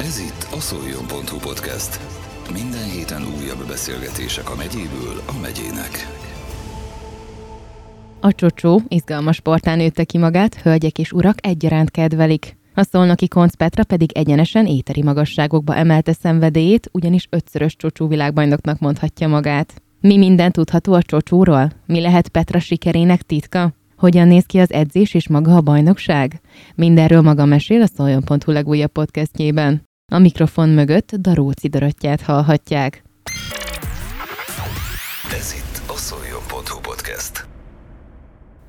Ez itt a szoljon.hu podcast. Minden héten újabb beszélgetések a megyéből a megyének. A csocsó izgalmas sportán nőtte ki magát, hölgyek és urak egyaránt kedvelik. A szolnoki Konc Petra pedig egyenesen éteri magasságokba emelte szenvedélyét, ugyanis ötszörös csocsó világbajnoknak mondhatja magát. Mi minden tudható a csocsóról? Mi lehet Petra sikerének titka? Hogyan néz ki az edzés és maga a bajnokság? Mindenről maga mesél a szoljon.hu legújabb podcastjében. A mikrofon mögött Daróci Dorottyát hallhatják. Ez itt a szoljon.hu podcast.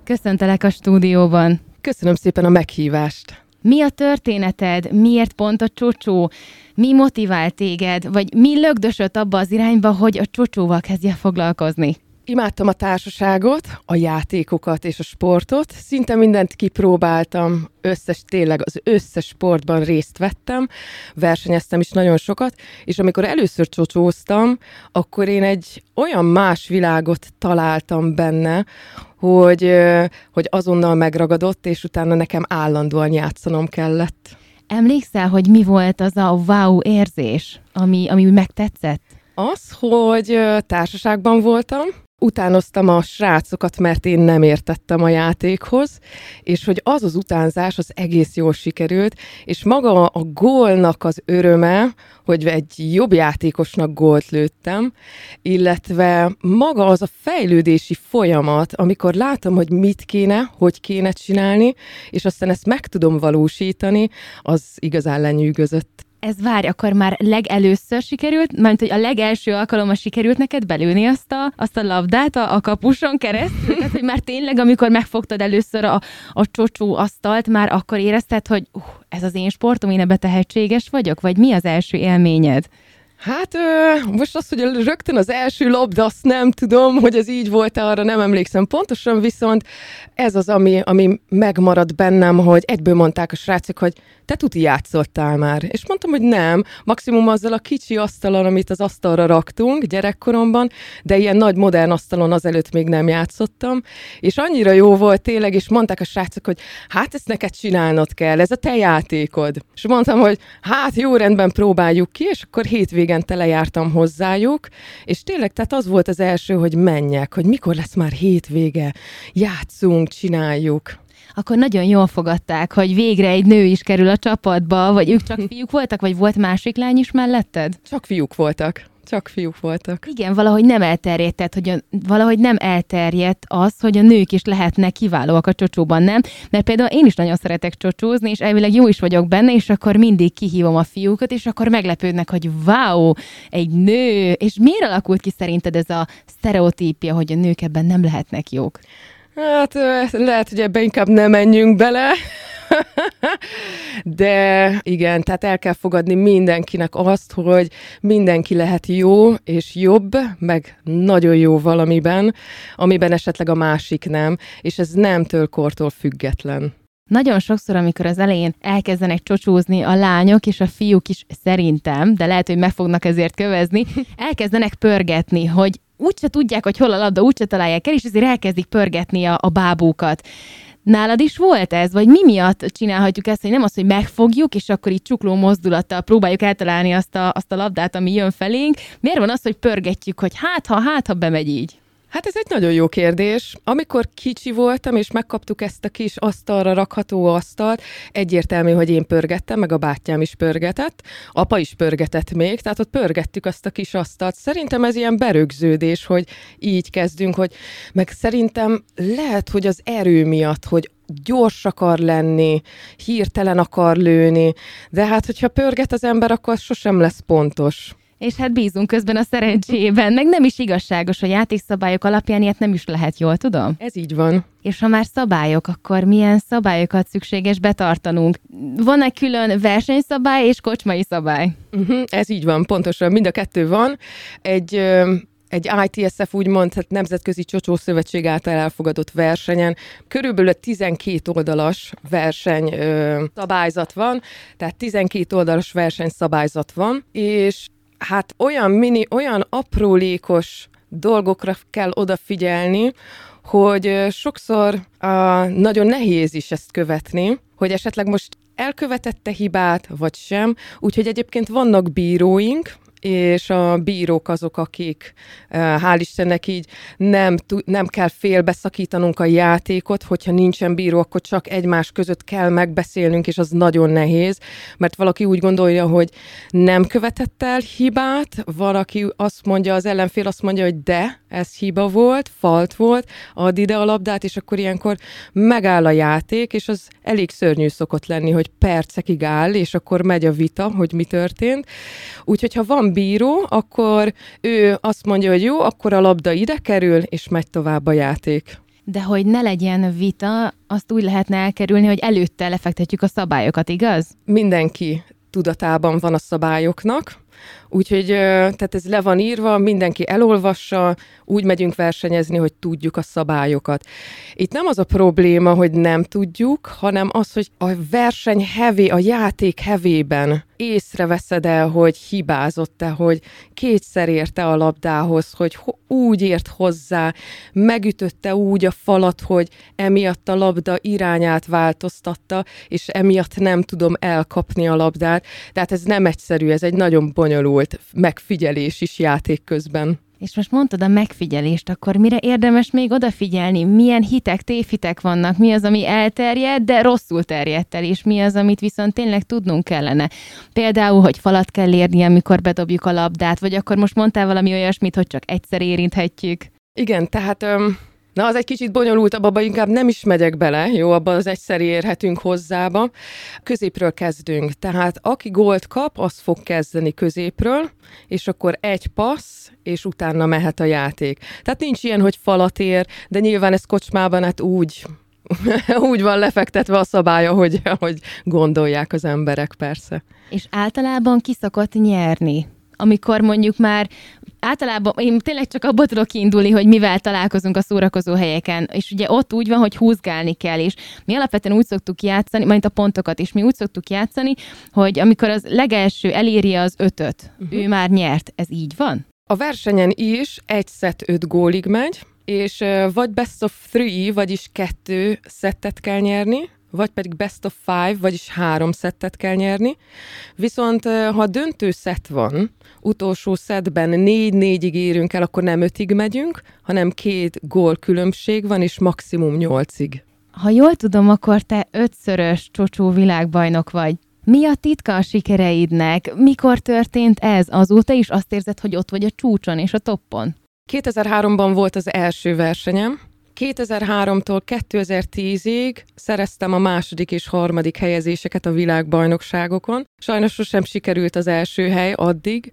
Köszöntelek a stúdióban. Köszönöm szépen a meghívást. Mi a történeted? Miért pont a csocsó? Mi motivál téged? Vagy mi lögdösött abba az irányba, hogy a csocsóval kezdje foglalkozni? Imádtam a társaságot, a játékokat és a sportot. Szinte mindent kipróbáltam, összes, tényleg az összes sportban részt vettem, versenyeztem is nagyon sokat, és amikor először csocsóztam, akkor én egy olyan más világot találtam benne, hogy, hogy azonnal megragadott, és utána nekem állandóan játszanom kellett. Emlékszel, hogy mi volt az a wow érzés, ami, ami megtetszett? Az, hogy társaságban voltam, utánoztam a srácokat, mert én nem értettem a játékhoz, és hogy az az utánzás az egész jól sikerült, és maga a gólnak az öröme, hogy egy jobb játékosnak gólt lőttem, illetve maga az a fejlődési folyamat, amikor látom, hogy mit kéne, hogy kéne csinálni, és aztán ezt meg tudom valósítani, az igazán lenyűgözött ez várj, akkor már legelőször sikerült, mert hogy a legelső alkalommal sikerült neked belőni azt a, azt a labdát a, a kapuson keresztül? Tehát, hogy már tényleg, amikor megfogtad először a, a csocsó asztalt, már akkor érezted, hogy uh, ez az én sportom, én ebbe tehetséges vagyok? Vagy mi az első élményed? Hát ö, most azt, hogy rögtön az első labda, azt nem tudom, hogy ez így volt arra nem emlékszem pontosan, viszont ez az, ami, ami megmaradt bennem, hogy egyből mondták a srácok, hogy te tuti játszottál már. És mondtam, hogy nem, maximum azzal a kicsi asztalon, amit az asztalra raktunk gyerekkoromban, de ilyen nagy modern asztalon azelőtt még nem játszottam, és annyira jó volt tényleg, és mondták a srácok, hogy hát ezt neked csinálnod kell, ez a te játékod. És mondtam, hogy hát jó rendben próbáljuk ki, és akkor hétvégen telejártam hozzájuk, és tényleg, tehát az volt az első, hogy menjek, hogy mikor lesz már hétvége, játszunk, csináljuk akkor nagyon jól fogadták, hogy végre egy nő is kerül a csapatba, vagy ők csak fiúk voltak, vagy volt másik lány is melletted? Csak fiúk voltak. Csak fiúk voltak. Igen, valahogy nem elterjedt, tehát hogy a, valahogy nem elterjedt az, hogy a nők is lehetnek kiválóak a csocsóban, nem? Mert például én is nagyon szeretek csocsózni, és elvileg jó is vagyok benne, és akkor mindig kihívom a fiúkat, és akkor meglepődnek, hogy wow, egy nő, és miért alakult ki szerinted ez a sztereotípia, hogy a nők ebben nem lehetnek jók? Hát lehet, hogy ebbe inkább nem menjünk bele. De igen, tehát el kell fogadni mindenkinek azt, hogy mindenki lehet jó és jobb, meg nagyon jó valamiben, amiben esetleg a másik nem, és ez nem kortól független. Nagyon sokszor, amikor az elején elkezdenek csocsózni a lányok, és a fiúk is szerintem, de lehet, hogy meg fognak ezért kövezni, elkezdenek pörgetni, hogy úgyse tudják, hogy hol a labda, úgyse találják el, és ezért elkezdik pörgetni a, a bábúkat. Nálad is volt ez, vagy mi miatt csinálhatjuk ezt, hogy nem az, hogy megfogjuk, és akkor így csukló mozdulattal próbáljuk eltalálni azt a, azt a labdát, ami jön felénk. Miért van az, hogy pörgetjük, hogy hát ha, hát ha bemegy így? Hát ez egy nagyon jó kérdés. Amikor kicsi voltam, és megkaptuk ezt a kis asztalra rakható asztalt, egyértelmű, hogy én pörgettem, meg a bátyám is pörgetett, apa is pörgetett még, tehát ott pörgettük azt a kis asztalt. Szerintem ez ilyen berögződés, hogy így kezdünk, hogy meg szerintem lehet, hogy az erő miatt, hogy gyors akar lenni, hirtelen akar lőni, de hát, hogyha pörget az ember, akkor sosem lesz pontos és hát bízunk közben a szerencsében, meg nem is igazságos a játékszabályok alapján, ilyet nem is lehet, jól tudom? Ez így van. És ha már szabályok, akkor milyen szabályokat szükséges betartanunk? Van-e külön versenyszabály és kocsmai szabály? Uh-huh, ez így van, pontosan, mind a kettő van. Egy egy ITSF úgymond hát Nemzetközi Csocsó Szövetség által elfogadott versenyen körülbelül 12 oldalas verseny ö, szabályzat van, tehát 12 oldalas verseny szabályzat van, és hát olyan mini, olyan aprólékos dolgokra kell odafigyelni, hogy sokszor uh, nagyon nehéz is ezt követni, hogy esetleg most elkövetette hibát, vagy sem. Úgyhogy egyébként vannak bíróink, és a bírók azok, akik eh, hál' Istennek így nem, nem kell félbeszakítanunk a játékot, hogyha nincsen bíró, akkor csak egymás között kell megbeszélnünk, és az nagyon nehéz, mert valaki úgy gondolja, hogy nem követett el hibát, valaki azt mondja, az ellenfél azt mondja, hogy de, ez hiba volt, falt volt, add ide a labdát, és akkor ilyenkor megáll a játék, és az elég szörnyű szokott lenni, hogy percekig áll, és akkor megy a vita, hogy mi történt. Úgyhogy ha van bíró, akkor ő azt mondja, hogy jó, akkor a labda ide kerül, és megy tovább a játék. De hogy ne legyen vita, azt úgy lehetne elkerülni, hogy előtte lefektetjük a szabályokat, igaz? Mindenki tudatában van a szabályoknak, Úgyhogy tehát ez le van írva, mindenki elolvassa, úgy megyünk versenyezni, hogy tudjuk a szabályokat. Itt nem az a probléma, hogy nem tudjuk, hanem az, hogy a verseny hevé, a játék hevében észreveszed el, hogy hibázott-e, hogy kétszer érte a labdához, hogy úgy ért hozzá, megütötte úgy a falat, hogy emiatt a labda irányát változtatta, és emiatt nem tudom elkapni a labdát. Tehát ez nem egyszerű, ez egy nagyon bonyolult megfigyelés is játék közben. És most mondtad a megfigyelést, akkor mire érdemes még odafigyelni? Milyen hitek, tévhitek vannak? Mi az, ami elterjed, de rosszul terjedt el, és mi az, amit viszont tényleg tudnunk kellene? Például, hogy falat kell érni, amikor bedobjuk a labdát, vagy akkor most mondtál valami olyasmit, hogy csak egyszer érinthetjük? Igen, tehát öm, Na, az egy kicsit bonyolultabb, abban inkább nem is megyek bele, jó, abban az egyszer érhetünk hozzába. Középről kezdünk, tehát aki gólt kap, az fog kezdeni középről, és akkor egy passz, és utána mehet a játék. Tehát nincs ilyen, hogy falat ér, de nyilván ez kocsmában hát úgy úgy van lefektetve a szabálya, hogy, hogy gondolják az emberek, persze. És általában ki szokott nyerni? Amikor mondjuk már általában én tényleg csak abból tudok kiindulni, hogy mivel találkozunk a szórakozó helyeken, és ugye ott úgy van, hogy húzgálni kell, és mi alapvetően úgy szoktuk játszani, majd a pontokat is mi úgy szoktuk játszani, hogy amikor az legelső eléri az ötöt, uh-huh. ő már nyert. Ez így van? A versenyen is egy szett öt gólig megy, és vagy best of three, vagyis kettő szettet kell nyerni, vagy pedig best of five, vagyis három szettet kell nyerni. Viszont ha döntő szett van, utolsó szettben négy-négyig érünk el, akkor nem ötig megyünk, hanem két gól különbség van, és maximum nyolcig. Ha jól tudom, akkor te ötszörös csocsó világbajnok vagy. Mi a titka a sikereidnek? Mikor történt ez? Azóta is azt érzed, hogy ott vagy a csúcson és a toppon? 2003-ban volt az első versenyem, 2003-tól 2010-ig szereztem a második és harmadik helyezéseket a világbajnokságokon. Sajnos sosem sikerült az első hely addig,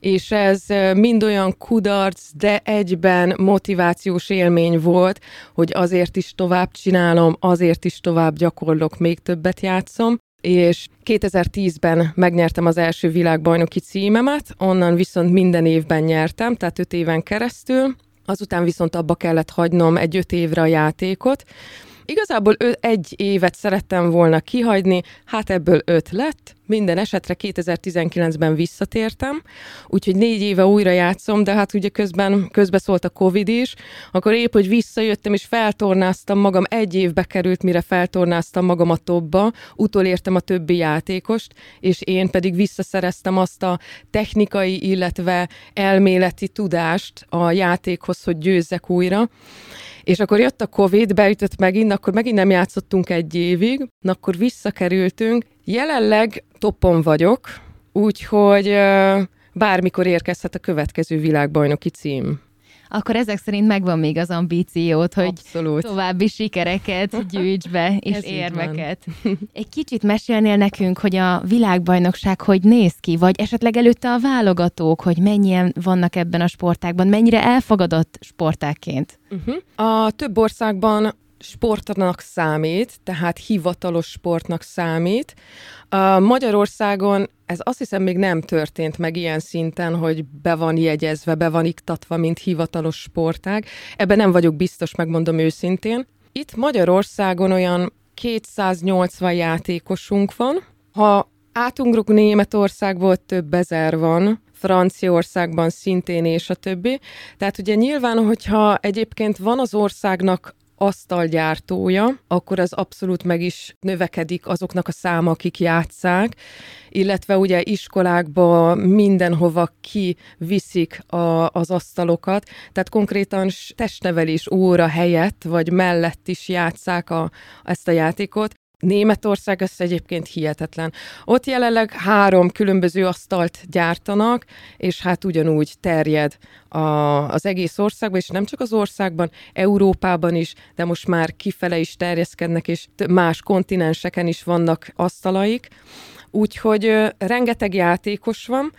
és ez mind olyan kudarc, de egyben motivációs élmény volt, hogy azért is tovább csinálom, azért is tovább gyakorlok, még többet játszom és 2010-ben megnyertem az első világbajnoki címemet, onnan viszont minden évben nyertem, tehát öt éven keresztül, Azután viszont abba kellett hagynom egy öt évre a játékot. Igazából ő egy évet szerettem volna kihagyni, hát ebből öt lett, minden esetre 2019-ben visszatértem, úgyhogy négy éve újra játszom, de hát ugye közben közbeszólt a Covid is, akkor épp, hogy visszajöttem és feltornáztam magam, egy évbe került, mire feltornáztam magam a topba, utolértem a többi játékost, és én pedig visszaszereztem azt a technikai, illetve elméleti tudást a játékhoz, hogy győzzek újra. És akkor jött a Covid, beütött megint, akkor megint nem játszottunk egy évig, akkor visszakerültünk. Jelenleg topon vagyok, úgyhogy bármikor érkezhet a következő világbajnoki cím akkor ezek szerint megvan még az ambíciót, hogy Abszolút. további sikereket gyűjts be, és Ez érmeket. Egy kicsit mesélnél nekünk, hogy a világbajnokság hogy néz ki, vagy esetleg előtte a válogatók, hogy mennyien vannak ebben a sportákban, mennyire elfogadott sportákként? Uh-huh. A több országban sportnak számít, tehát hivatalos sportnak számít. Magyarországon ez azt hiszem még nem történt meg ilyen szinten, hogy be van jegyezve, be van iktatva, mint hivatalos sportág. Ebben nem vagyok biztos, megmondom őszintén. Itt Magyarországon olyan 280 játékosunk van. Ha átungrok Németországból, több ezer van, Franciaországban szintén és a többi. Tehát ugye nyilván, hogyha egyébként van az országnak asztalgyártója, akkor az abszolút meg is növekedik azoknak a száma, akik játszák, illetve ugye iskolákba mindenhova kiviszik a, az asztalokat, tehát konkrétan testnevelés óra helyett, vagy mellett is játszák a, ezt a játékot, Németország ez egyébként hihetetlen. Ott jelenleg három különböző asztalt gyártanak, és hát ugyanúgy terjed a, az egész országban, és nem csak az országban, Európában is, de most már kifele is terjeszkednek, és más kontinenseken is vannak asztalaik úgyhogy rengeteg játékos van.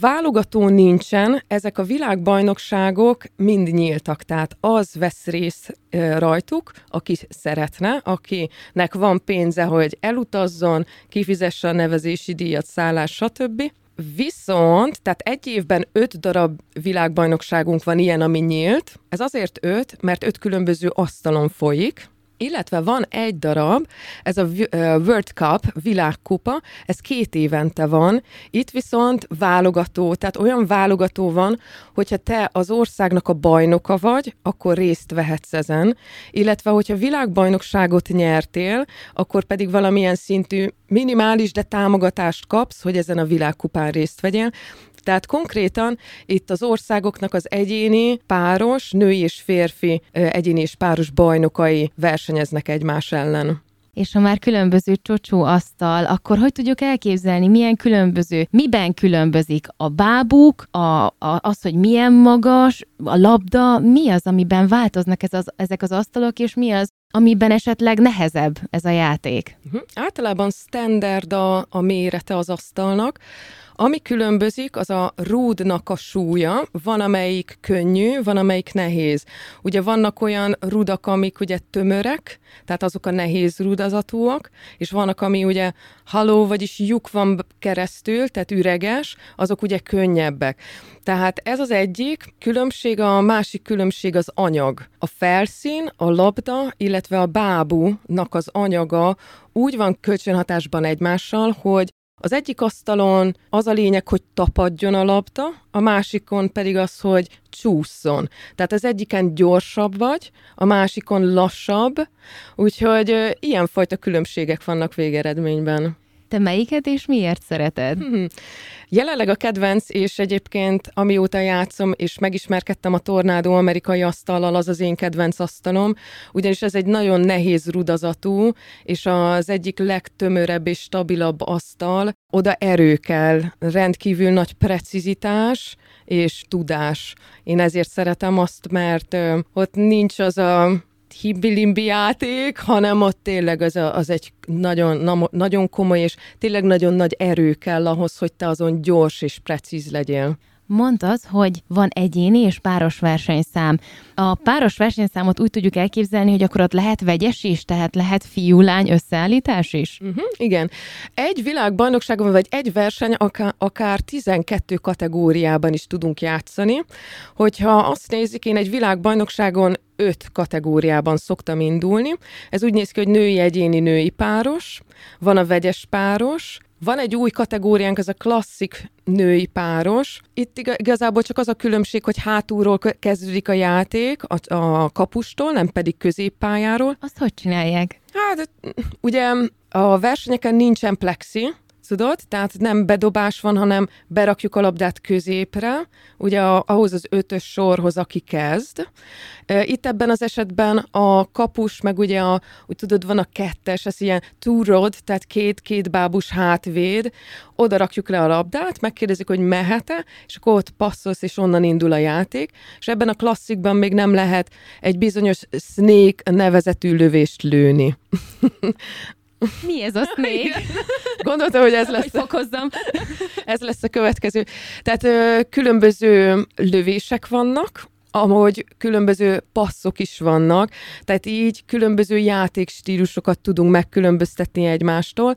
Válogató nincsen, ezek a világbajnokságok mind nyíltak, tehát az vesz részt rajtuk, aki szeretne, akinek van pénze, hogy elutazzon, kifizesse a nevezési díjat, szállás, stb. Viszont, tehát egy évben öt darab világbajnokságunk van ilyen, ami nyílt. Ez azért öt, mert öt különböző asztalon folyik, illetve van egy darab, ez a World Cup világkupa, ez két évente van, itt viszont válogató, tehát olyan válogató van, hogyha te az országnak a bajnoka vagy, akkor részt vehetsz ezen, illetve hogyha világbajnokságot nyertél, akkor pedig valamilyen szintű minimális, de támogatást kapsz, hogy ezen a világkupán részt vegyél. Tehát konkrétan itt az országoknak az egyéni, páros, női és férfi egyéni és páros bajnokai versenyeznek egymás ellen. És ha már különböző csocsó asztal, akkor hogy tudjuk elképzelni, milyen különböző, miben különbözik a bábuk, a, a, az, hogy milyen magas, a labda, mi az, amiben változnak ez az, ezek az asztalok, és mi az, amiben esetleg nehezebb ez a játék? Uh-huh. Általában standard a, a mérete az asztalnak. Ami különbözik, az a rúdnak a súlya. Van, amelyik könnyű, van, amelyik nehéz. Ugye vannak olyan rudak, amik ugye tömörek, tehát azok a nehéz rudazatúak, és vannak, ami ugye haló, vagyis lyuk van keresztül, tehát üreges, azok ugye könnyebbek. Tehát ez az egyik különbség, a másik különbség az anyag. A felszín, a labda, illetve a bábúnak az anyaga úgy van kölcsönhatásban egymással, hogy az egyik asztalon az a lényeg, hogy tapadjon a labda, a másikon pedig az, hogy csúszson. Tehát az egyiken gyorsabb vagy, a másikon lassabb, úgyhogy ilyenfajta különbségek vannak végeredményben. Te melyiket és miért szereted? Hmm. Jelenleg a kedvenc, és egyébként amióta játszom, és megismerkedtem a tornádó amerikai asztallal, az az én kedvenc asztalom, ugyanis ez egy nagyon nehéz rudazatú, és az egyik legtömörebb és stabilabb asztal, oda erő kell, rendkívül nagy precizitás, és tudás. Én ezért szeretem azt, mert ott nincs az a hibbilimbi játék, hanem ott tényleg az, a, az egy nagyon, na, nagyon komoly, és tényleg nagyon nagy erő kell ahhoz, hogy te azon gyors és precíz legyél. Mondtad, hogy van egyéni és páros versenyszám. A páros versenyszámot úgy tudjuk elképzelni, hogy akkor ott lehet vegyes is, tehát lehet fiú-lány összeállítás is? Uh-huh, igen. Egy világbajnokságon, vagy egy verseny akár, akár 12 kategóriában is tudunk játszani. Hogyha azt nézik, én egy világbajnokságon öt kategóriában szoktam indulni. Ez úgy néz ki, hogy női egyéni női páros, van a vegyes páros, van egy új kategóriánk, ez a klasszik női páros. Itt igazából csak az a különbség, hogy hátulról kezdődik a játék, a, a kapustól, nem pedig középpályáról. Azt hogy csinálják? Hát ugye a versenyeken nincsen plexi, tudod? Tehát nem bedobás van, hanem berakjuk a labdát középre, ugye ahhoz az ötös sorhoz, aki kezd. Itt ebben az esetben a kapus, meg ugye a, úgy tudod, van a kettes, ez ilyen two rod, tehát két-két bábus hátvéd, oda rakjuk le a labdát, megkérdezik, hogy mehet-e, és akkor ott passzolsz, és onnan indul a játék, és ebben a klasszikban még nem lehet egy bizonyos snake nevezetű lövést lőni. Mi ez a snake? Gondoltam, hogy ez lesz. Hogy fokozzam. ez lesz a következő. Tehát ö, különböző lövések vannak, amúgy különböző passzok is vannak, tehát így különböző játékstílusokat tudunk megkülönböztetni egymástól.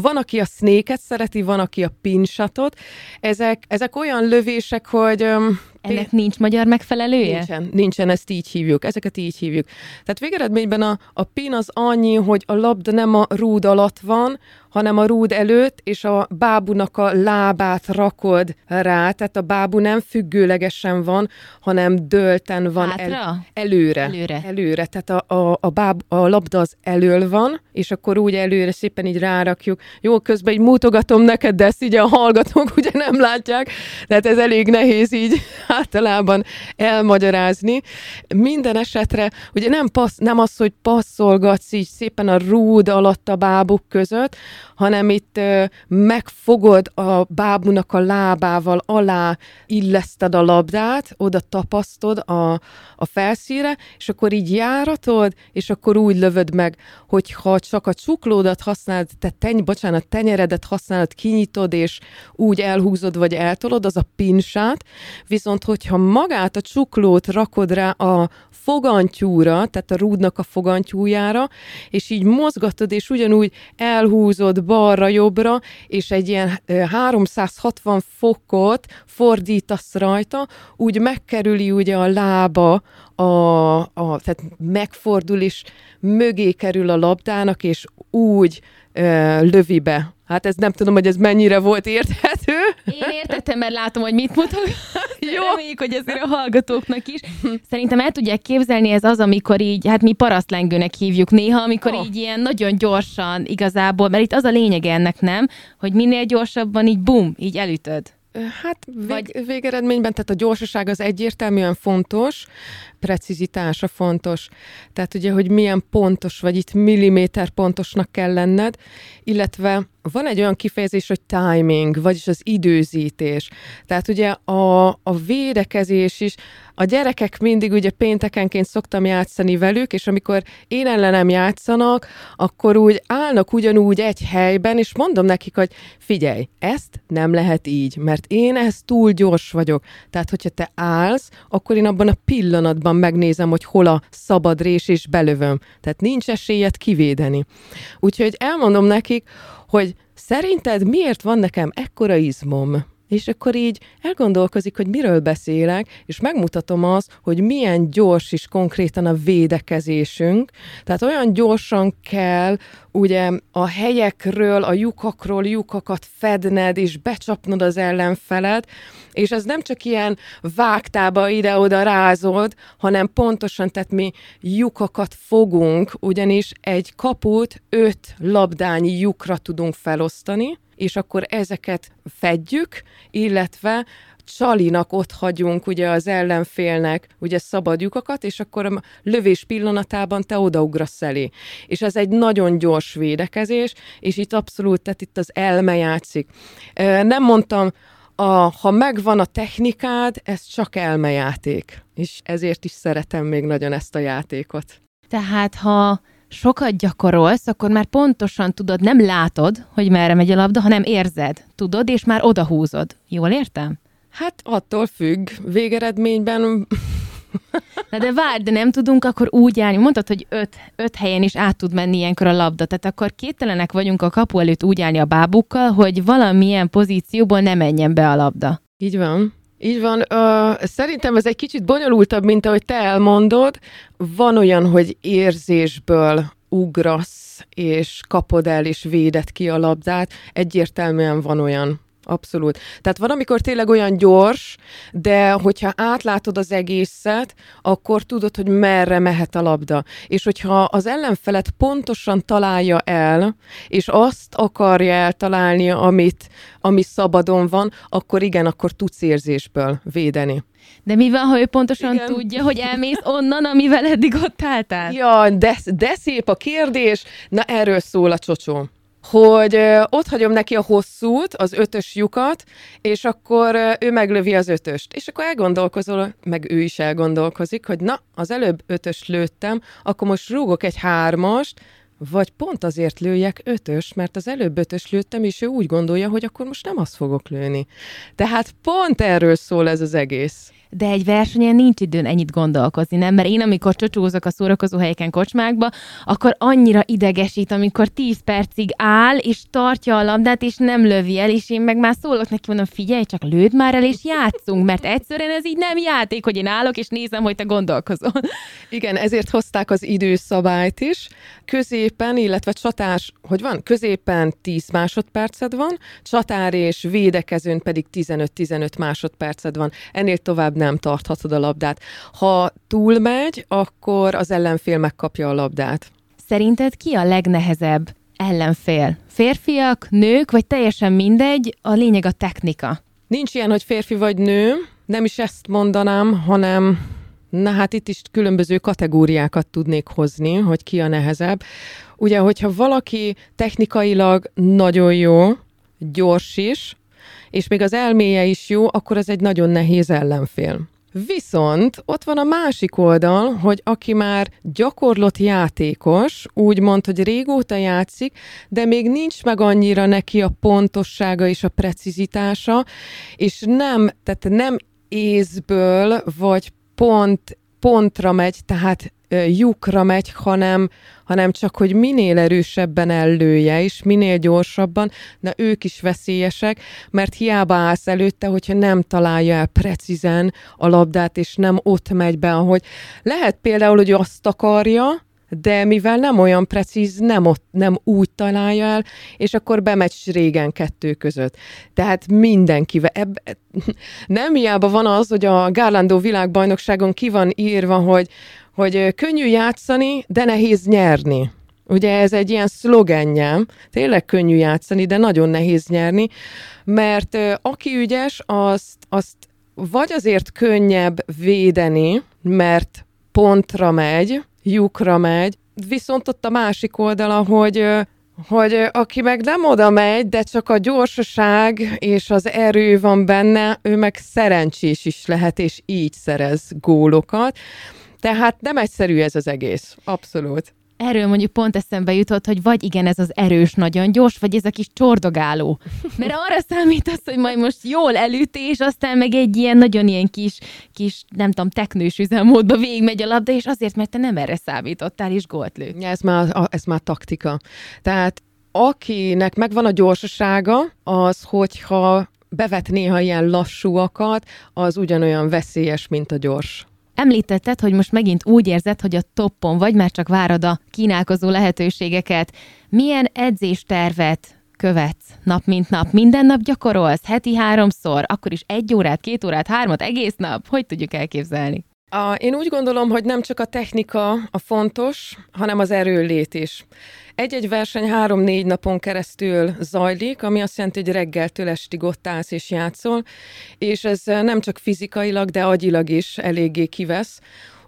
Van, aki a snake szereti, van, aki a pinshatot. Ezek, ezek olyan lövések, hogy öm, Ennek nincs magyar megfelelője? Nincsen, nincsen, ezt így hívjuk, ezeket így hívjuk. Tehát végeredményben a, a pin az annyi, hogy a labda nem a rúd alatt van, hanem a rúd előtt, és a bábunak a lábát rakod rá, tehát a bábú nem függőlegesen van, hanem dölten van el, előre. Előre. Előre, tehát a, a, a, báb, a labda az elől van, és akkor úgy előre szépen így rárakjuk. Jó, közben így mutogatom neked, de ezt így a hallgatók ugye nem látják, tehát ez elég nehéz így általában elmagyarázni. Minden esetre, ugye nem, passz, nem az, hogy passzolgatsz így szépen a rúd alatt a bábuk között, hanem itt megfogod a bábunak a lábával alá, illeszted a labdát, oda tapasztod a, a felszíre, és akkor így járatod, és akkor úgy lövöd meg, hogyha csak a csuklódat használod, te teny, bocsánat, tenyeredet használod, kinyitod, és úgy elhúzod, vagy eltolod, az a pinsát, viszont hogyha magát a csuklót rakod rá a fogantyúra, tehát a rúdnak a fogantyújára, és így mozgatod, és ugyanúgy elhúzod balra-jobbra, és egy ilyen 360 fokot fordítasz rajta, úgy megkerüli ugye a lába, a, a, tehát megfordul, és mögé kerül a labdának, és úgy ö, lövi be Hát ez nem tudom, hogy ez mennyire volt érthető. Én értettem, mert látom, hogy mit mutat. Jó. Reméljük, hogy ezért a hallgatóknak is. Szerintem el tudják képzelni, ez az, amikor így, hát mi parasztlengőnek hívjuk néha, amikor oh. így ilyen nagyon gyorsan igazából, mert itt az a lényeg ennek nem, hogy minél gyorsabban így bum, így elütöd. Hát vég, Vagy... végeredményben, tehát a gyorsaság az egyértelműen fontos, precizitása fontos. Tehát ugye, hogy milyen pontos vagy, itt milliméter pontosnak kell lenned, illetve van egy olyan kifejezés, hogy timing, vagyis az időzítés. Tehát ugye a, a védekezés is, a gyerekek mindig ugye péntekenként szoktam játszani velük, és amikor én ellenem játszanak, akkor úgy állnak ugyanúgy egy helyben, és mondom nekik, hogy figyelj, ezt nem lehet így, mert én ehhez túl gyors vagyok. Tehát, hogyha te állsz, akkor én abban a pillanatban megnézem, hogy hol a szabad rés, és belövöm. Tehát nincs esélyet kivédeni. Úgyhogy elmondom nekik, hogy szerinted miért van nekem ekkora izmom? És akkor így elgondolkozik, hogy miről beszélek, és megmutatom azt, hogy milyen gyors is konkrétan a védekezésünk. Tehát olyan gyorsan kell ugye a helyekről, a lyukakról lyukakat fedned, és becsapnod az ellenfelet, és ez nem csak ilyen vágtába ide-oda rázod, hanem pontosan, tehát mi lyukakat fogunk, ugyanis egy kaput öt labdányi lyukra tudunk felosztani, és akkor ezeket fedjük, illetve csalinak ott hagyunk ugye az ellenfélnek ugye szabad lyukakat, és akkor a lövés pillanatában te odaugrasz elé. És ez egy nagyon gyors védekezés, és itt abszolút, tehát itt az elme játszik. Nem mondtam, a, ha megvan a technikád, ez csak elmejáték. És ezért is szeretem még nagyon ezt a játékot. Tehát, ha sokat gyakorolsz, akkor már pontosan tudod, nem látod, hogy merre megy a labda, hanem érzed, tudod, és már odahúzod. Jól értem? Hát attól függ. Végeredményben Na de várj, de nem tudunk akkor úgy állni. Mondtad, hogy öt, öt helyen is át tud menni ilyenkor a labda. Tehát akkor kételenek vagyunk a kapu előtt úgy állni a bábukkal, hogy valamilyen pozícióból ne menjen be a labda. Így van. Így van. Uh, szerintem ez egy kicsit bonyolultabb, mint ahogy te elmondod. Van olyan, hogy érzésből ugrasz, és kapod el, és véded ki a labdát. Egyértelműen van olyan. Abszolút. Tehát van, amikor tényleg olyan gyors, de hogyha átlátod az egészet, akkor tudod, hogy merre mehet a labda. És hogyha az ellenfelet pontosan találja el, és azt akarja eltalálni, amit, ami szabadon van, akkor igen, akkor tudsz érzésből védeni. De mi van, ha ő pontosan Igen. tudja, hogy elmész onnan, amivel eddig ott álltál? Ja, de, de szép a kérdés. Na, erről szól a csocsó hogy ott hagyom neki a hosszút, az ötös lyukat, és akkor ő meglövi az ötöst. És akkor elgondolkozol, meg ő is elgondolkozik, hogy na, az előbb ötös lőttem, akkor most rúgok egy hármast, vagy pont azért lőjek ötös, mert az előbb ötös lőttem, és ő úgy gondolja, hogy akkor most nem azt fogok lőni. Tehát pont erről szól ez az egész. De egy versenyen nincs időn ennyit gondolkozni, nem? Mert én, amikor csocsózok a szórakozó helyeken kocsmákba, akkor annyira idegesít, amikor 10 percig áll, és tartja a labdát, és nem lövi el, és én meg már szólok neki, mondom, figyelj, csak lőd már el, és játszunk, mert egyszerűen ez így nem játék, hogy én állok, és nézem, hogy te gondolkozol. Igen, ezért hozták az időszabályt is. Középen, illetve csatás, hogy van? Középen 10 másodperced van, csatár és védekezőn pedig 15-15 másodperced van. Ennél tovább nem tarthatod a labdát. Ha túlmegy, akkor az ellenfél megkapja a labdát. Szerinted ki a legnehezebb ellenfél? Férfiak, nők, vagy teljesen mindegy, a lényeg a technika? Nincs ilyen, hogy férfi vagy nő, nem is ezt mondanám, hanem na hát itt is különböző kategóriákat tudnék hozni, hogy ki a nehezebb. Ugye, hogyha valaki technikailag nagyon jó, gyors is, és még az elméje is jó, akkor ez egy nagyon nehéz ellenfél. Viszont ott van a másik oldal, hogy aki már gyakorlott játékos, úgy mond, hogy régóta játszik, de még nincs meg annyira neki a pontossága és a precizitása, és nem, tehát nem észből vagy pont pontra megy, tehát lyukra megy, hanem, hanem csak, hogy minél erősebben ellője, és minél gyorsabban, na ők is veszélyesek, mert hiába állsz előtte, hogyha nem találja el precízen a labdát, és nem ott megy be, ahogy lehet például, hogy azt akarja, de mivel nem olyan precíz, nem, ott, nem úgy találja el, és akkor bemegy régen kettő között. Tehát mindenkivel. Ebb, nem hiába van az, hogy a Gárlandó világbajnokságon ki van írva, hogy, hogy könnyű játszani, de nehéz nyerni. Ugye ez egy ilyen szlogenje, tényleg könnyű játszani, de nagyon nehéz nyerni, mert aki ügyes, azt, azt vagy azért könnyebb védeni, mert pontra megy, lyukra megy, viszont ott a másik oldala, hogy hogy aki meg nem oda megy, de csak a gyorsaság és az erő van benne, ő meg szerencsés is lehet, és így szerez gólokat. Tehát nem egyszerű ez az egész. Abszolút. Erről mondjuk pont eszembe jutott, hogy vagy igen, ez az erős, nagyon gyors, vagy ez a kis csordogáló. Mert arra számítasz, hogy majd most jól elütés, aztán meg egy ilyen nagyon ilyen kis, kis nem tudom, teknős üzemmódba végigmegy a labda, és azért, mert te nem erre számítottál, és gólt lő. Ez már, ez már taktika. Tehát akinek megvan a gyorsasága, az, hogyha bevet néha ilyen lassúakat, az ugyanolyan veszélyes, mint a gyors. Említetted, hogy most megint úgy érzed, hogy a toppon vagy, már csak várod a kínálkozó lehetőségeket. Milyen edzéstervet követsz nap mint nap? Minden nap gyakorolsz? Heti háromszor? Akkor is egy órát, két órát, hármat, egész nap? Hogy tudjuk elképzelni? A, én úgy gondolom, hogy nem csak a technika a fontos, hanem az erőlét is. Egy-egy verseny három-négy napon keresztül zajlik, ami azt jelenti, hogy reggeltől estig ott állsz és játszol, és ez nem csak fizikailag, de agyilag is eléggé kivesz.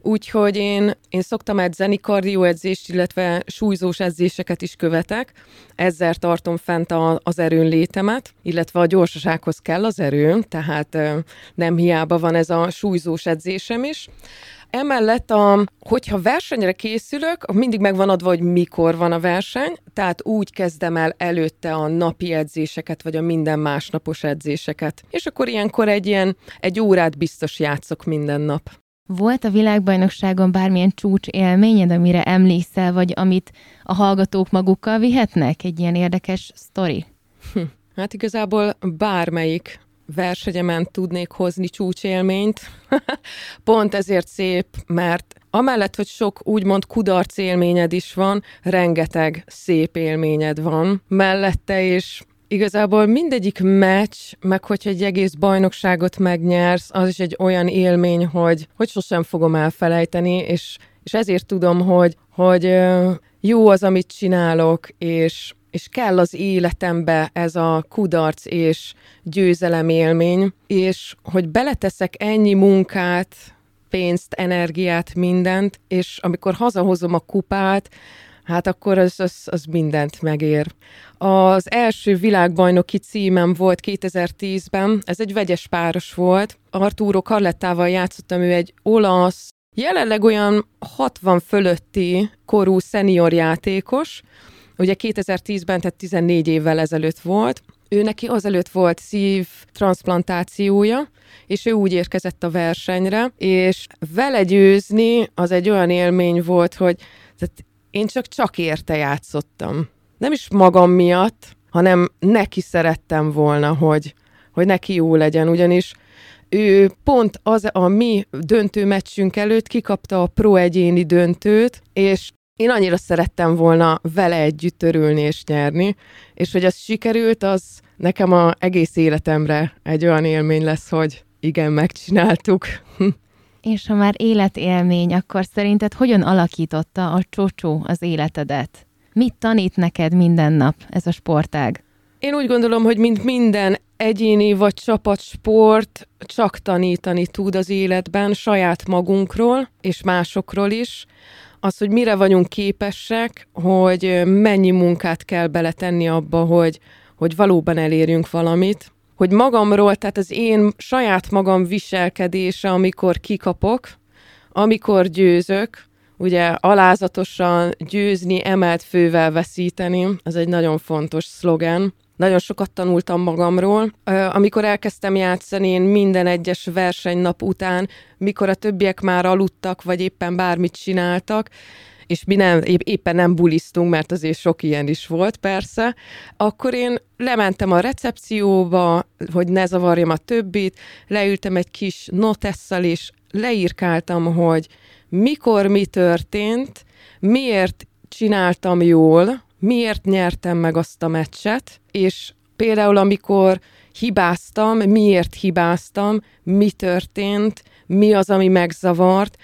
Úgyhogy én, én szoktam edzeni, kardioedzést, illetve súlyzós edzéseket is követek. Ezzel tartom fent a, az erőn létemet, illetve a gyorsasághoz kell az erő, tehát nem hiába van ez a súlyzós edzésem is. Emellett, a, hogyha versenyre készülök, mindig megvan adva, hogy mikor van a verseny, tehát úgy kezdem el előtte a napi edzéseket, vagy a minden másnapos edzéseket. És akkor ilyenkor egy ilyen, egy órát biztos játszok minden nap. Volt a világbajnokságon bármilyen csúcs élményed, amire emlékszel, vagy amit a hallgatók magukkal vihetnek? Egy ilyen érdekes sztori? Hm. Hát igazából bármelyik versenyemen tudnék hozni csúcsélményt. Pont ezért szép, mert amellett, hogy sok úgymond kudarc élményed is van, rengeteg szép élményed van mellette, és igazából mindegyik meccs, meg hogyha egy egész bajnokságot megnyersz, az is egy olyan élmény, hogy, hogy sosem fogom elfelejteni, és, és ezért tudom, hogy, hogy jó az, amit csinálok, és, és kell az életembe ez a kudarc és győzelem élmény, és hogy beleteszek ennyi munkát, pénzt, energiát, mindent, és amikor hazahozom a kupát, hát akkor az, az, az mindent megér. Az első világbajnoki címem volt 2010-ben, ez egy vegyes páros volt. Arturo Carlettával játszottam, ő egy olasz, jelenleg olyan 60 fölötti korú szenior játékos, ugye 2010-ben, tehát 14 évvel ezelőtt volt, ő neki azelőtt volt szív transplantációja, és ő úgy érkezett a versenyre, és vele győzni az egy olyan élmény volt, hogy tehát én csak csak érte játszottam. Nem is magam miatt, hanem neki szerettem volna, hogy, hogy neki jó legyen, ugyanis ő pont az a mi döntő meccsünk előtt kikapta a pro egyéni döntőt, és én annyira szerettem volna vele együtt örülni és nyerni, és hogy az sikerült, az nekem a egész életemre egy olyan élmény lesz, hogy igen, megcsináltuk. És ha már életélmény, akkor szerinted hogyan alakította a csocsó az életedet? Mit tanít neked minden nap ez a sportág? Én úgy gondolom, hogy mint minden egyéni vagy csapatsport csak tanítani tud az életben saját magunkról és másokról is. Az, hogy mire vagyunk képesek, hogy mennyi munkát kell beletenni abba, hogy, hogy valóban elérjünk valamit. Hogy magamról, tehát az én saját magam viselkedése, amikor kikapok, amikor győzök, ugye alázatosan győzni, emelt fővel veszíteni, az egy nagyon fontos szlogen. Nagyon sokat tanultam magamról. Amikor elkezdtem játszani, én minden egyes versenynap után, mikor a többiek már aludtak, vagy éppen bármit csináltak, és mi nem, éppen nem bulisztunk, mert azért sok ilyen is volt persze, akkor én lementem a recepcióba, hogy ne zavarjam a többit, leültem egy kis notesszal, és leírkáltam, hogy mikor mi történt, miért csináltam jól, miért nyertem meg azt a meccset, és például amikor hibáztam, miért hibáztam, mi történt, mi az, ami megzavart,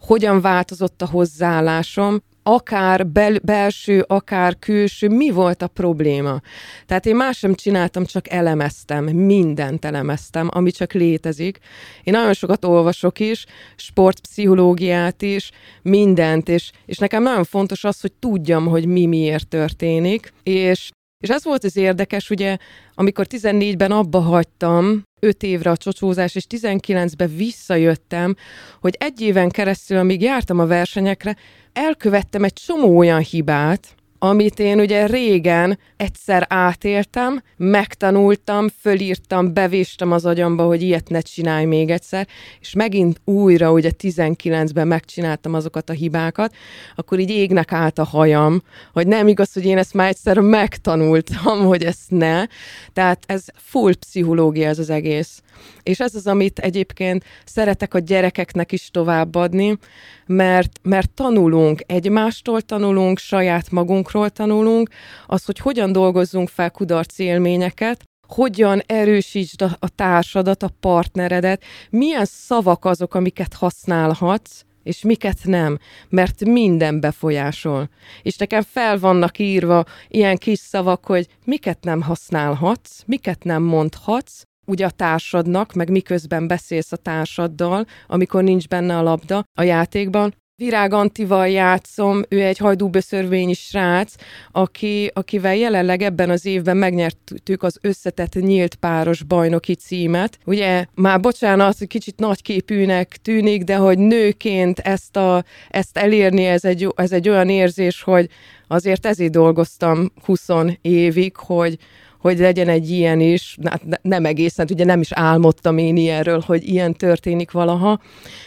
hogyan változott a hozzáállásom, akár bel, belső, akár külső, mi volt a probléma. Tehát én más sem csináltam, csak elemeztem, mindent elemeztem, ami csak létezik. Én nagyon sokat olvasok is, sportpszichológiát is, mindent, és, és nekem nagyon fontos az, hogy tudjam, hogy mi miért történik, és és ez volt az érdekes, ugye, amikor 14-ben abba hagytam, 5 évre a csocsózás, és 19-ben visszajöttem, hogy egy éven keresztül, amíg jártam a versenyekre, elkövettem egy csomó olyan hibát, amit én ugye régen egyszer átéltem, megtanultam, fölírtam, bevéstem az agyamba, hogy ilyet ne csinálj még egyszer, és megint újra ugye 19-ben megcsináltam azokat a hibákat, akkor így égnek állt a hajam, hogy nem igaz, hogy én ezt már egyszer megtanultam, hogy ezt ne. Tehát ez full pszichológia ez az egész. És ez az, amit egyébként szeretek a gyerekeknek is továbbadni, mert, mert tanulunk, egymástól tanulunk, saját magunkról tanulunk, az, hogy hogyan dolgozzunk fel kudarc élményeket, hogyan erősítsd a, társadat, a partneredet, milyen szavak azok, amiket használhatsz, és miket nem, mert minden befolyásol. És nekem fel vannak írva ilyen kis szavak, hogy miket nem használhatsz, miket nem mondhatsz, ugye a társadnak, meg miközben beszélsz a társaddal, amikor nincs benne a labda a játékban. Virág Antival játszom, ő egy hajdúböszörvényi srác, aki, akivel jelenleg ebben az évben megnyertük az összetett nyílt páros bajnoki címet. Ugye már bocsánat, hogy kicsit nagyképűnek tűnik, de hogy nőként ezt, a, ezt elérni, ez egy, ez egy olyan érzés, hogy azért ezért dolgoztam 20 évig, hogy, hogy legyen egy ilyen is, hát nem egészen, ugye nem is álmodtam én ilyenről, hogy ilyen történik valaha,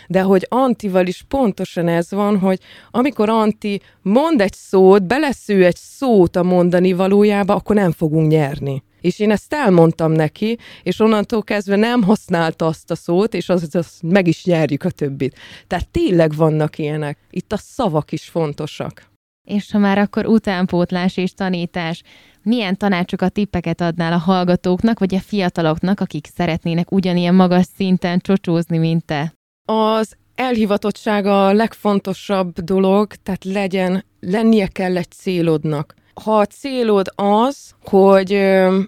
de hogy Antival is pontosan ez van, hogy amikor Anti mond egy szót, belesző egy szót a mondani valójába, akkor nem fogunk nyerni. És én ezt elmondtam neki, és onnantól kezdve nem használta azt a szót, és az, az meg is nyerjük a többit. Tehát tényleg vannak ilyenek. Itt a szavak is fontosak. És ha már akkor utánpótlás és tanítás, milyen tanácsokat, tippeket adnál a hallgatóknak, vagy a fiataloknak, akik szeretnének ugyanilyen magas szinten csocsózni, mint te? Az elhivatottság a legfontosabb dolog, tehát legyen, lennie kell egy célodnak ha a célod az, hogy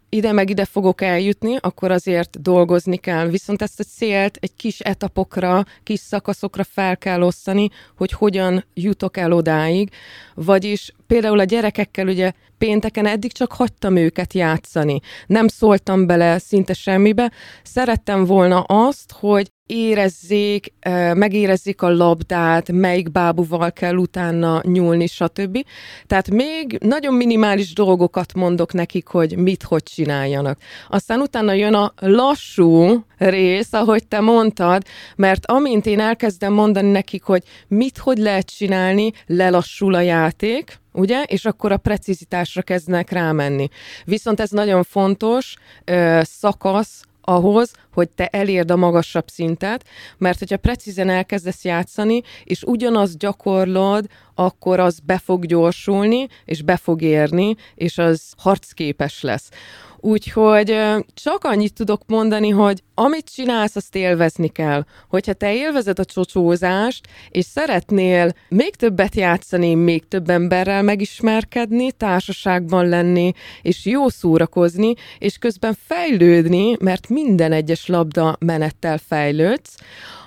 ide meg ide fogok eljutni, akkor azért dolgozni kell. Viszont ezt a célt egy kis etapokra, kis szakaszokra fel kell osztani, hogy hogyan jutok el odáig. Vagyis például a gyerekekkel ugye pénteken eddig csak hagytam őket játszani. Nem szóltam bele szinte semmibe. Szerettem volna azt, hogy érezzék, megérezzék a labdát, melyik bábuval kell utána nyúlni, stb. Tehát még nagyon minimális dolgokat mondok nekik, hogy mit, hogy csináljanak. Aztán utána jön a lassú rész, ahogy te mondtad, mert amint én elkezdem mondani nekik, hogy mit, hogy lehet csinálni, lelassul a játék, ugye? És akkor a precizitásra kezdnek rámenni. Viszont ez nagyon fontos ö, szakasz ahhoz, hogy te elérd a magasabb szintet, mert hogyha precízen elkezdesz játszani, és ugyanazt gyakorlod, akkor az be fog gyorsulni, és be fog érni, és az harcképes lesz. Úgyhogy csak annyit tudok mondani, hogy amit csinálsz, azt élvezni kell. Hogyha te élvezed a csocsózást, és szeretnél még többet játszani, még több emberrel megismerkedni, társaságban lenni, és jó szórakozni, és közben fejlődni, mert minden egyes labda menettel fejlődsz,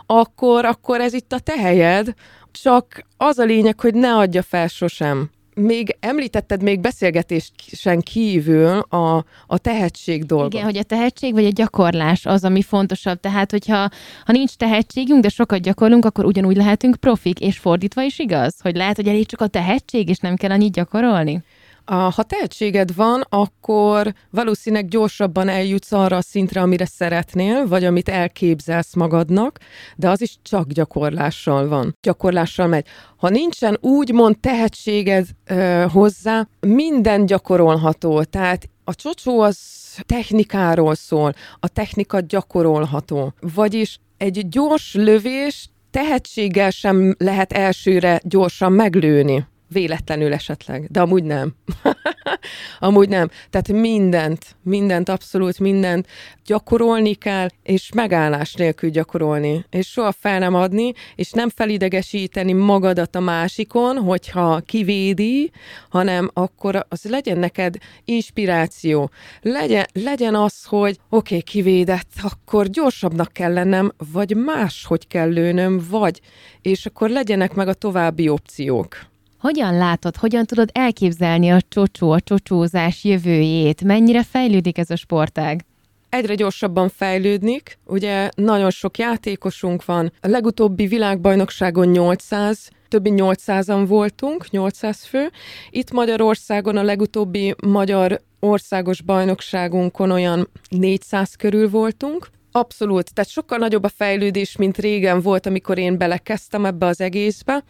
akkor, akkor ez itt a te helyed, csak az a lényeg, hogy ne adja fel sosem még említetted még beszélgetésen kívül a, a tehetség dolgot. Igen, hogy a tehetség vagy a gyakorlás az, ami fontosabb. Tehát, hogyha ha nincs tehetségünk, de sokat gyakorlunk, akkor ugyanúgy lehetünk profik, és fordítva is igaz, hogy lehet, hogy elég csak a tehetség, és nem kell annyit gyakorolni? Ha tehetséged van, akkor valószínűleg gyorsabban eljutsz arra a szintre, amire szeretnél, vagy amit elképzelsz magadnak, de az is csak gyakorlással van. Gyakorlással megy. Ha nincsen úgymond tehetséged ö, hozzá, minden gyakorolható. Tehát a csocsó az technikáról szól, a technika gyakorolható. Vagyis egy gyors lövés tehetséggel sem lehet elsőre gyorsan meglőni. Véletlenül esetleg, de amúgy nem. amúgy nem. Tehát mindent, mindent, abszolút mindent gyakorolni kell, és megállás nélkül gyakorolni, és soha fel nem adni, és nem felidegesíteni magadat a másikon, hogyha kivédi, hanem akkor az legyen neked inspiráció. Legyen, legyen az, hogy oké, okay, kivédett, akkor gyorsabbnak kell lennem, vagy máshogy kell lőnöm, vagy, és akkor legyenek meg a további opciók. Hogyan látod, hogyan tudod elképzelni a csocsó, a csocsózás jövőjét? Mennyire fejlődik ez a sportág? egyre gyorsabban fejlődnik. Ugye nagyon sok játékosunk van. A legutóbbi világbajnokságon 800, többi 800-an voltunk, 800 fő. Itt Magyarországon a legutóbbi magyar országos bajnokságunkon olyan 400 körül voltunk. Abszolút, tehát sokkal nagyobb a fejlődés, mint régen volt, amikor én belekezdtem ebbe az egészbe.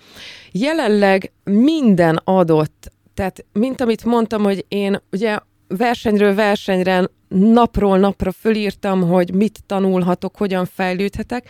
Jelenleg minden adott, tehát mint amit mondtam, hogy én ugye versenyről versenyre napról napra fölírtam, hogy mit tanulhatok, hogyan fejlődhetek.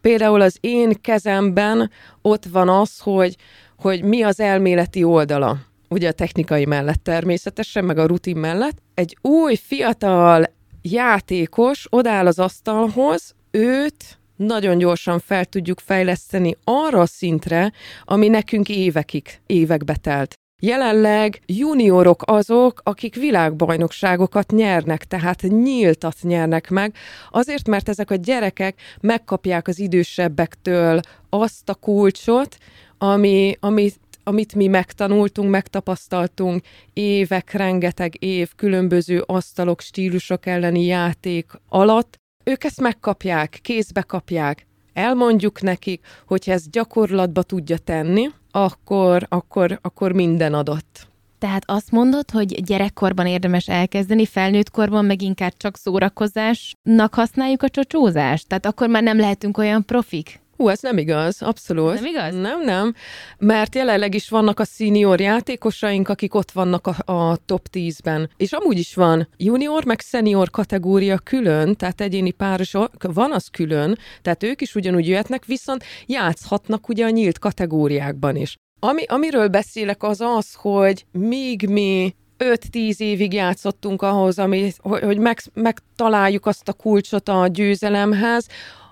Például az én kezemben ott van az, hogy, hogy mi az elméleti oldala ugye a technikai mellett természetesen, meg a rutin mellett. Egy új, fiatal játékos odáll az asztalhoz, őt nagyon gyorsan fel tudjuk fejleszteni arra a szintre, ami nekünk évekig, évekbe telt. Jelenleg juniorok azok, akik világbajnokságokat nyernek, tehát nyíltat nyernek meg, azért, mert ezek a gyerekek megkapják az idősebbektől azt a kulcsot, ami, ami amit mi megtanultunk, megtapasztaltunk évek, rengeteg év különböző asztalok, stílusok elleni játék alatt, ők ezt megkapják, kézbe kapják. Elmondjuk nekik, hogy ez gyakorlatba tudja tenni, akkor, akkor, akkor minden adott. Tehát azt mondod, hogy gyerekkorban érdemes elkezdeni, felnőtt korban meg inkább csak szórakozásnak használjuk a csocsózást? Tehát akkor már nem lehetünk olyan profik? Hú, ez nem igaz, abszolút. Nem igaz? Nem, nem. Mert jelenleg is vannak a senior játékosaink, akik ott vannak a, a top 10-ben. És amúgy is van junior, meg senior kategória külön, tehát egyéni párosok, van az külön, tehát ők is ugyanúgy jöhetnek, viszont játszhatnak ugye a nyílt kategóriákban is. Ami, amiről beszélek az az, hogy míg mi 5-10 évig játszottunk ahhoz, ami, hogy, hogy meg, megtaláljuk azt a kulcsot a győzelemhez,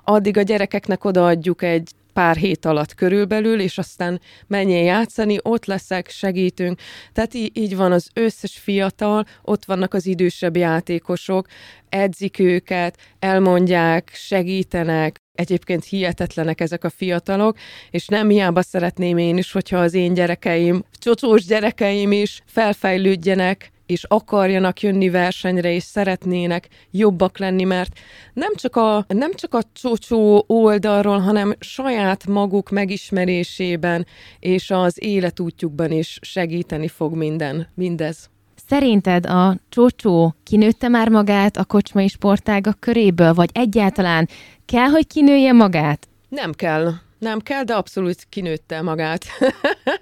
addig a gyerekeknek odaadjuk egy pár hét alatt körülbelül, és aztán menjél játszani, ott leszek, segítünk. Tehát így, így van az összes fiatal, ott vannak az idősebb játékosok, edzik őket, elmondják, segítenek, Egyébként hihetetlenek ezek a fiatalok, és nem hiába szeretném én is, hogyha az én gyerekeim, csocsós gyerekeim is felfejlődjenek, és akarjanak jönni versenyre, és szeretnének jobbak lenni, mert nem csak a, nem csak a csocsó oldalról, hanem saját maguk megismerésében és az életútjukban is segíteni fog minden, mindez. Szerinted a csócsó kinőtte már magát a kocsmai sportágak köréből, vagy egyáltalán kell, hogy kinője magát? Nem kell. Nem kell, de abszolút kinőtte magát.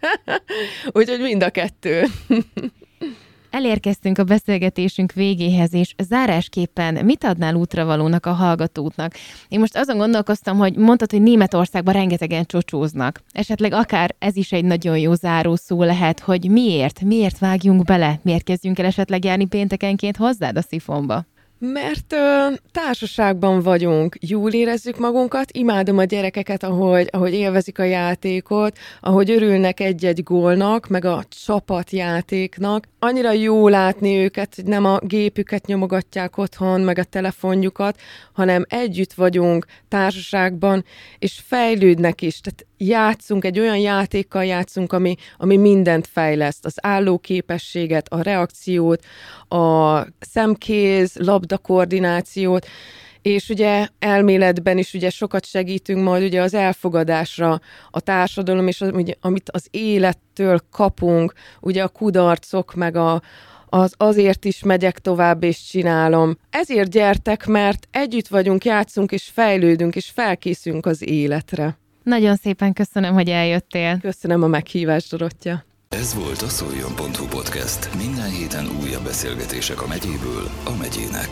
Úgyhogy mind a kettő. Elérkeztünk a beszélgetésünk végéhez, és zárásképpen mit adnál útravalónak a hallgatóknak? Én most azon gondolkoztam, hogy mondtad, hogy Németországban rengetegen csocsóznak. Esetleg akár ez is egy nagyon jó zárószó lehet, hogy miért, miért vágjunk bele, miért kezdjünk el esetleg járni péntekenként hozzád a szifonba? Mert ö, társaságban vagyunk, jól érezzük magunkat, imádom a gyerekeket, ahogy, ahogy élvezik a játékot, ahogy örülnek egy-egy gólnak, meg a csapatjátéknak. Annyira jó látni őket, hogy nem a gépüket nyomogatják otthon, meg a telefonjukat, hanem együtt vagyunk társaságban, és fejlődnek is. Tehát játszunk, egy olyan játékkal játszunk, ami, ami mindent fejleszt, az állóképességet, a reakciót, a szemkéz, labda koordinációt, és ugye elméletben is ugye sokat segítünk majd ugye az elfogadásra a társadalom, és az, ugye, amit az élettől kapunk, ugye a kudarcok, meg a, az azért is megyek tovább és csinálom. Ezért gyertek, mert együtt vagyunk, játszunk és fejlődünk, és felkészülünk az életre. Nagyon szépen köszönöm, hogy eljöttél. Köszönöm a meghívást, Dorottya. Ez volt a Szoljon.hu podcast. Minden héten újabb beszélgetések a megyéből a megyének.